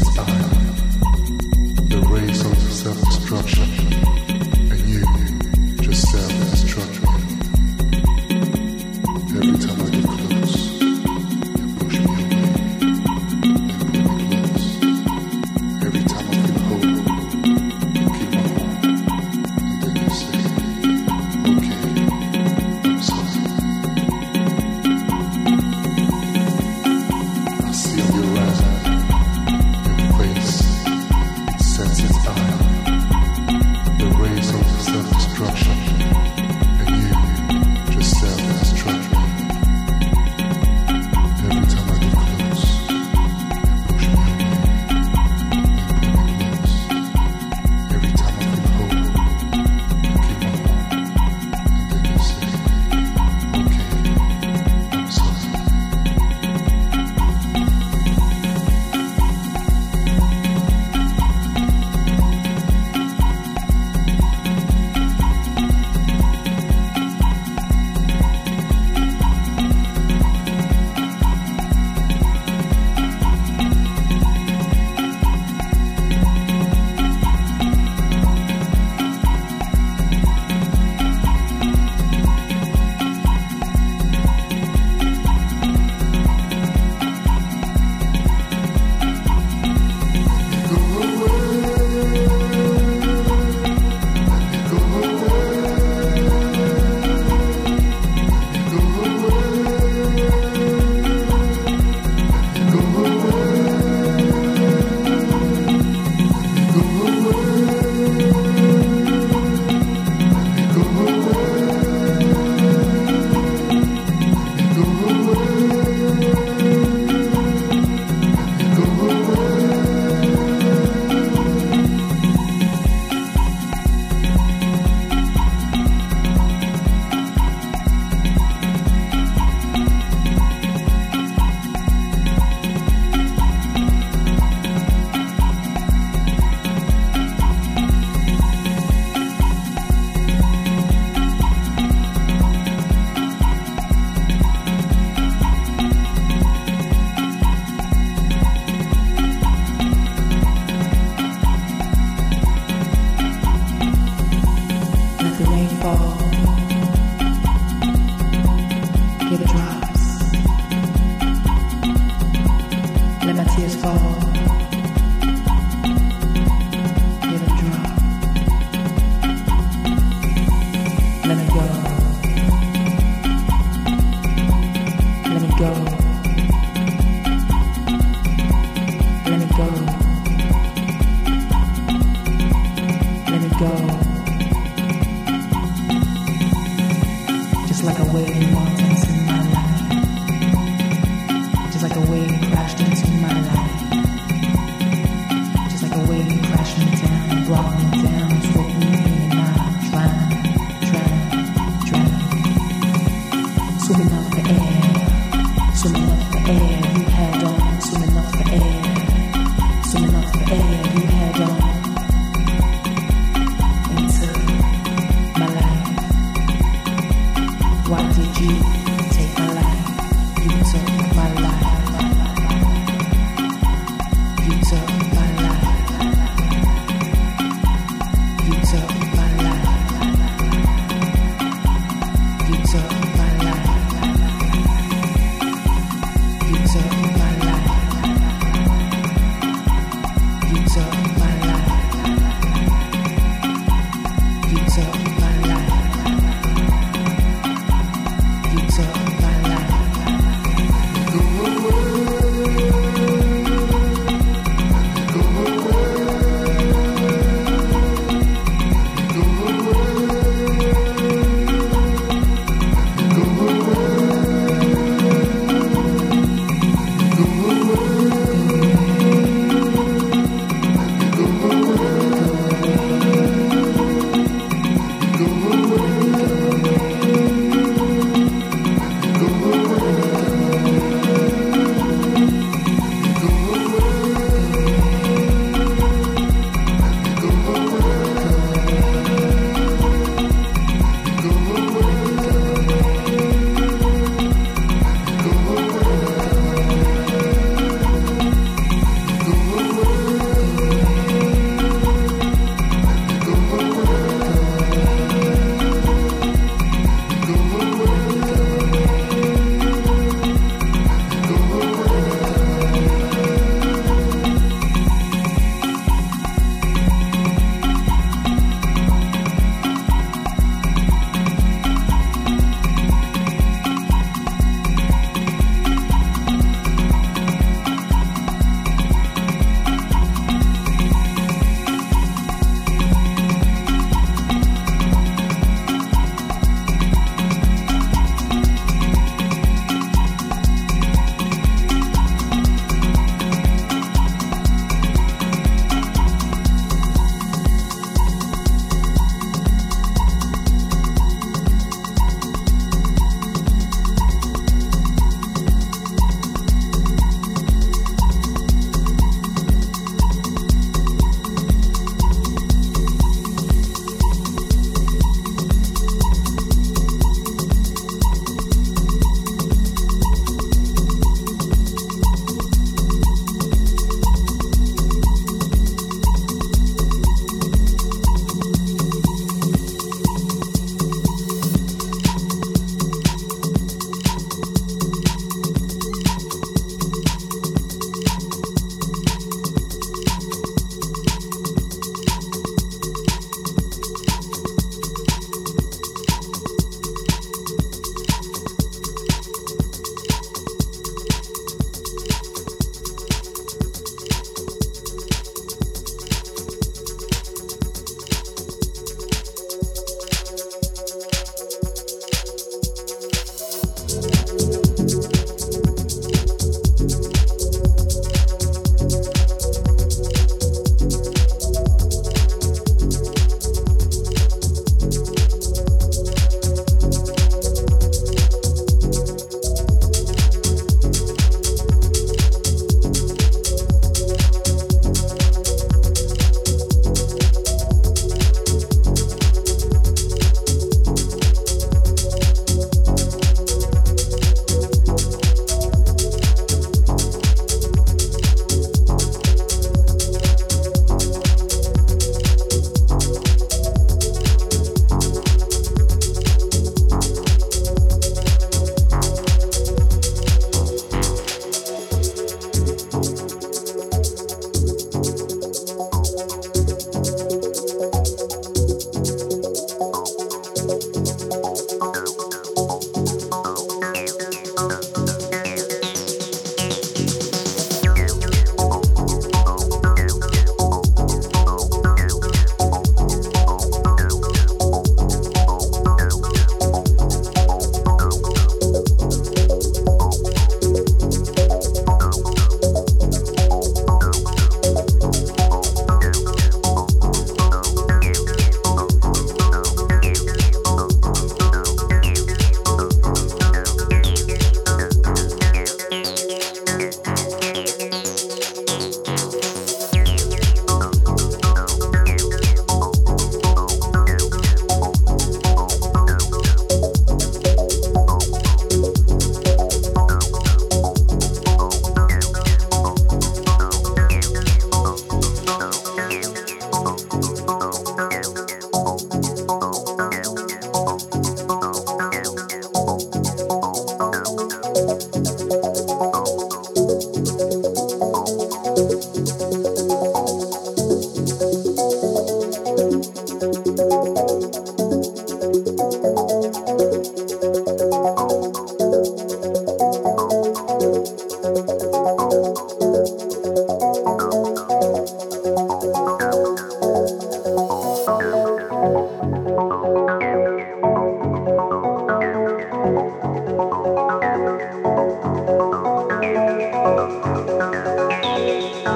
It's time.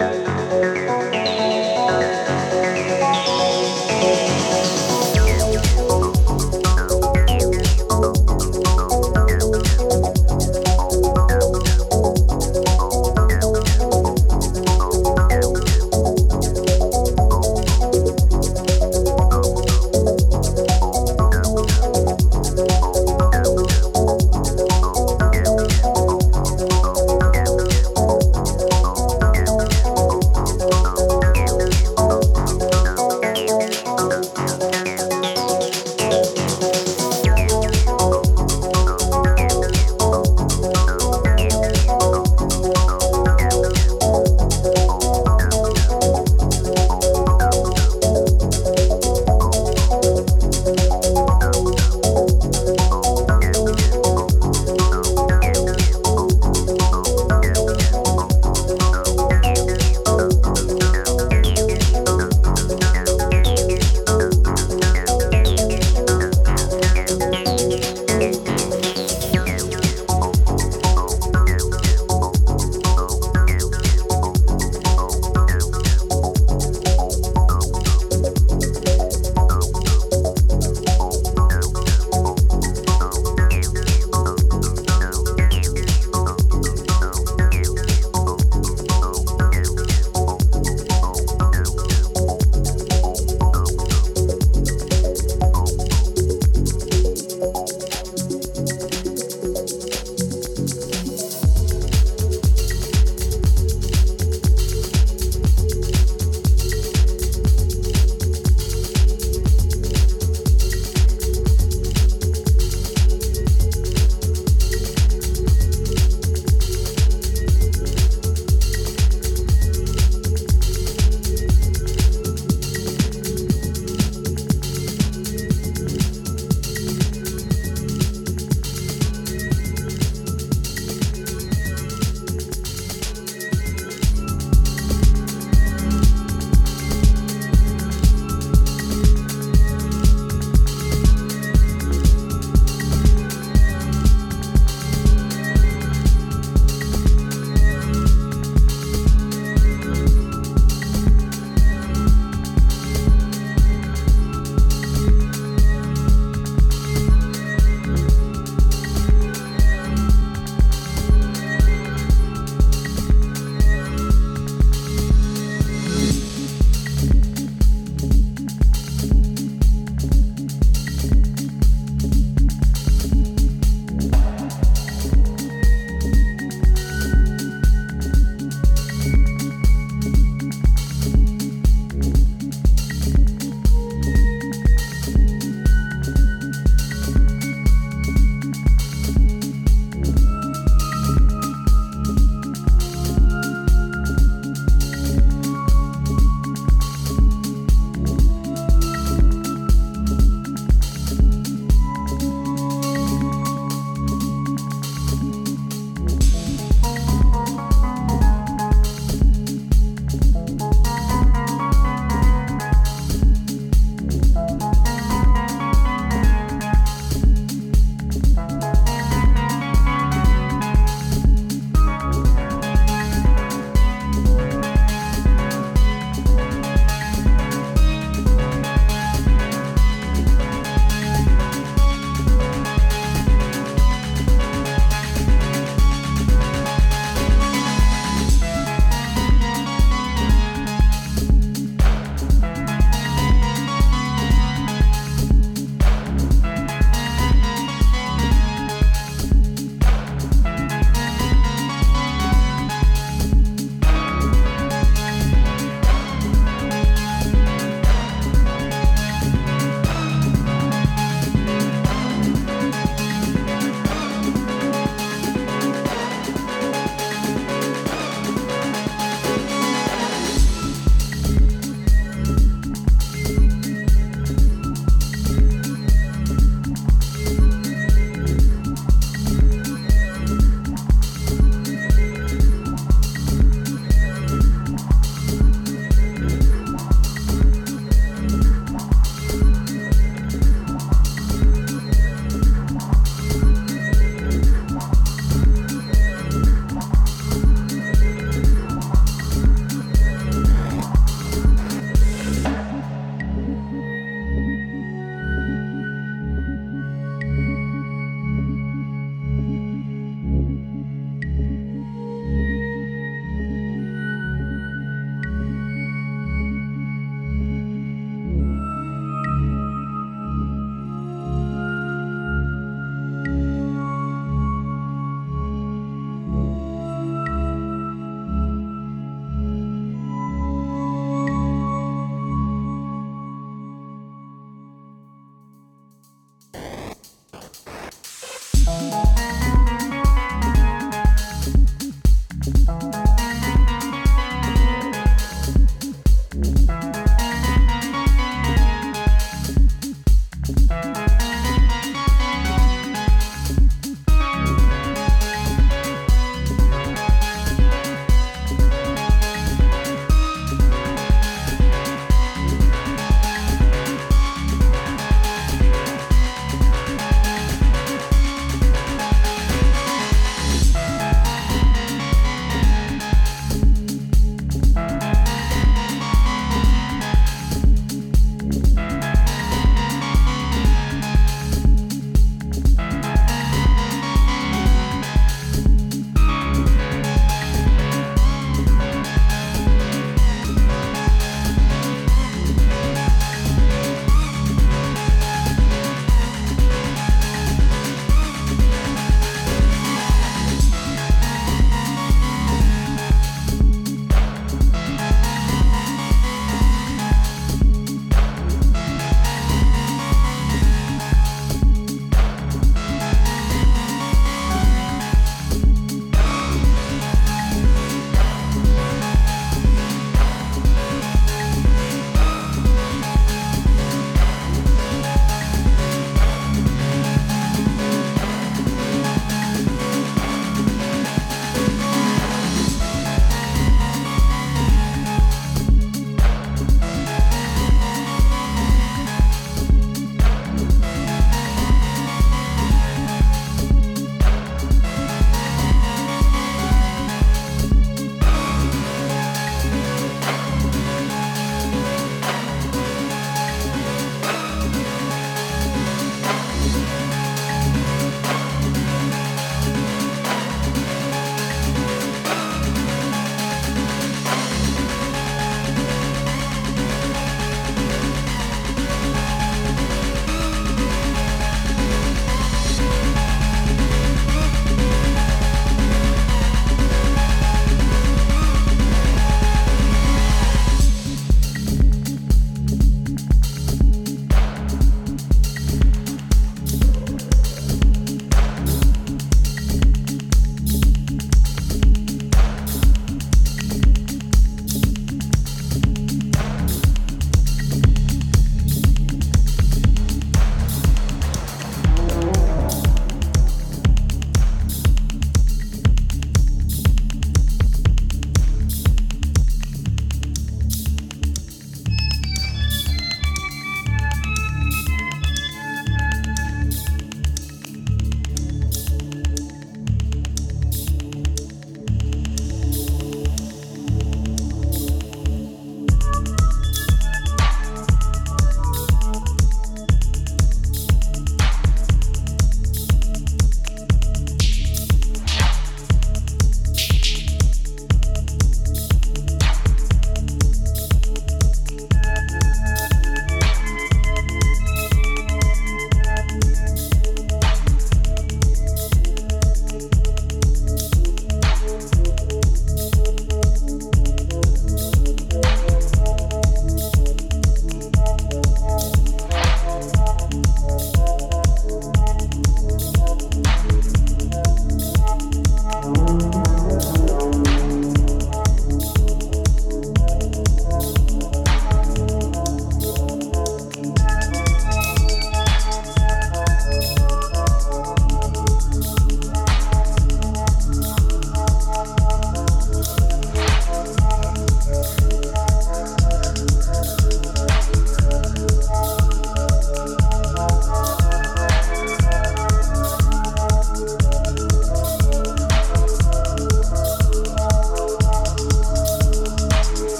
Bye.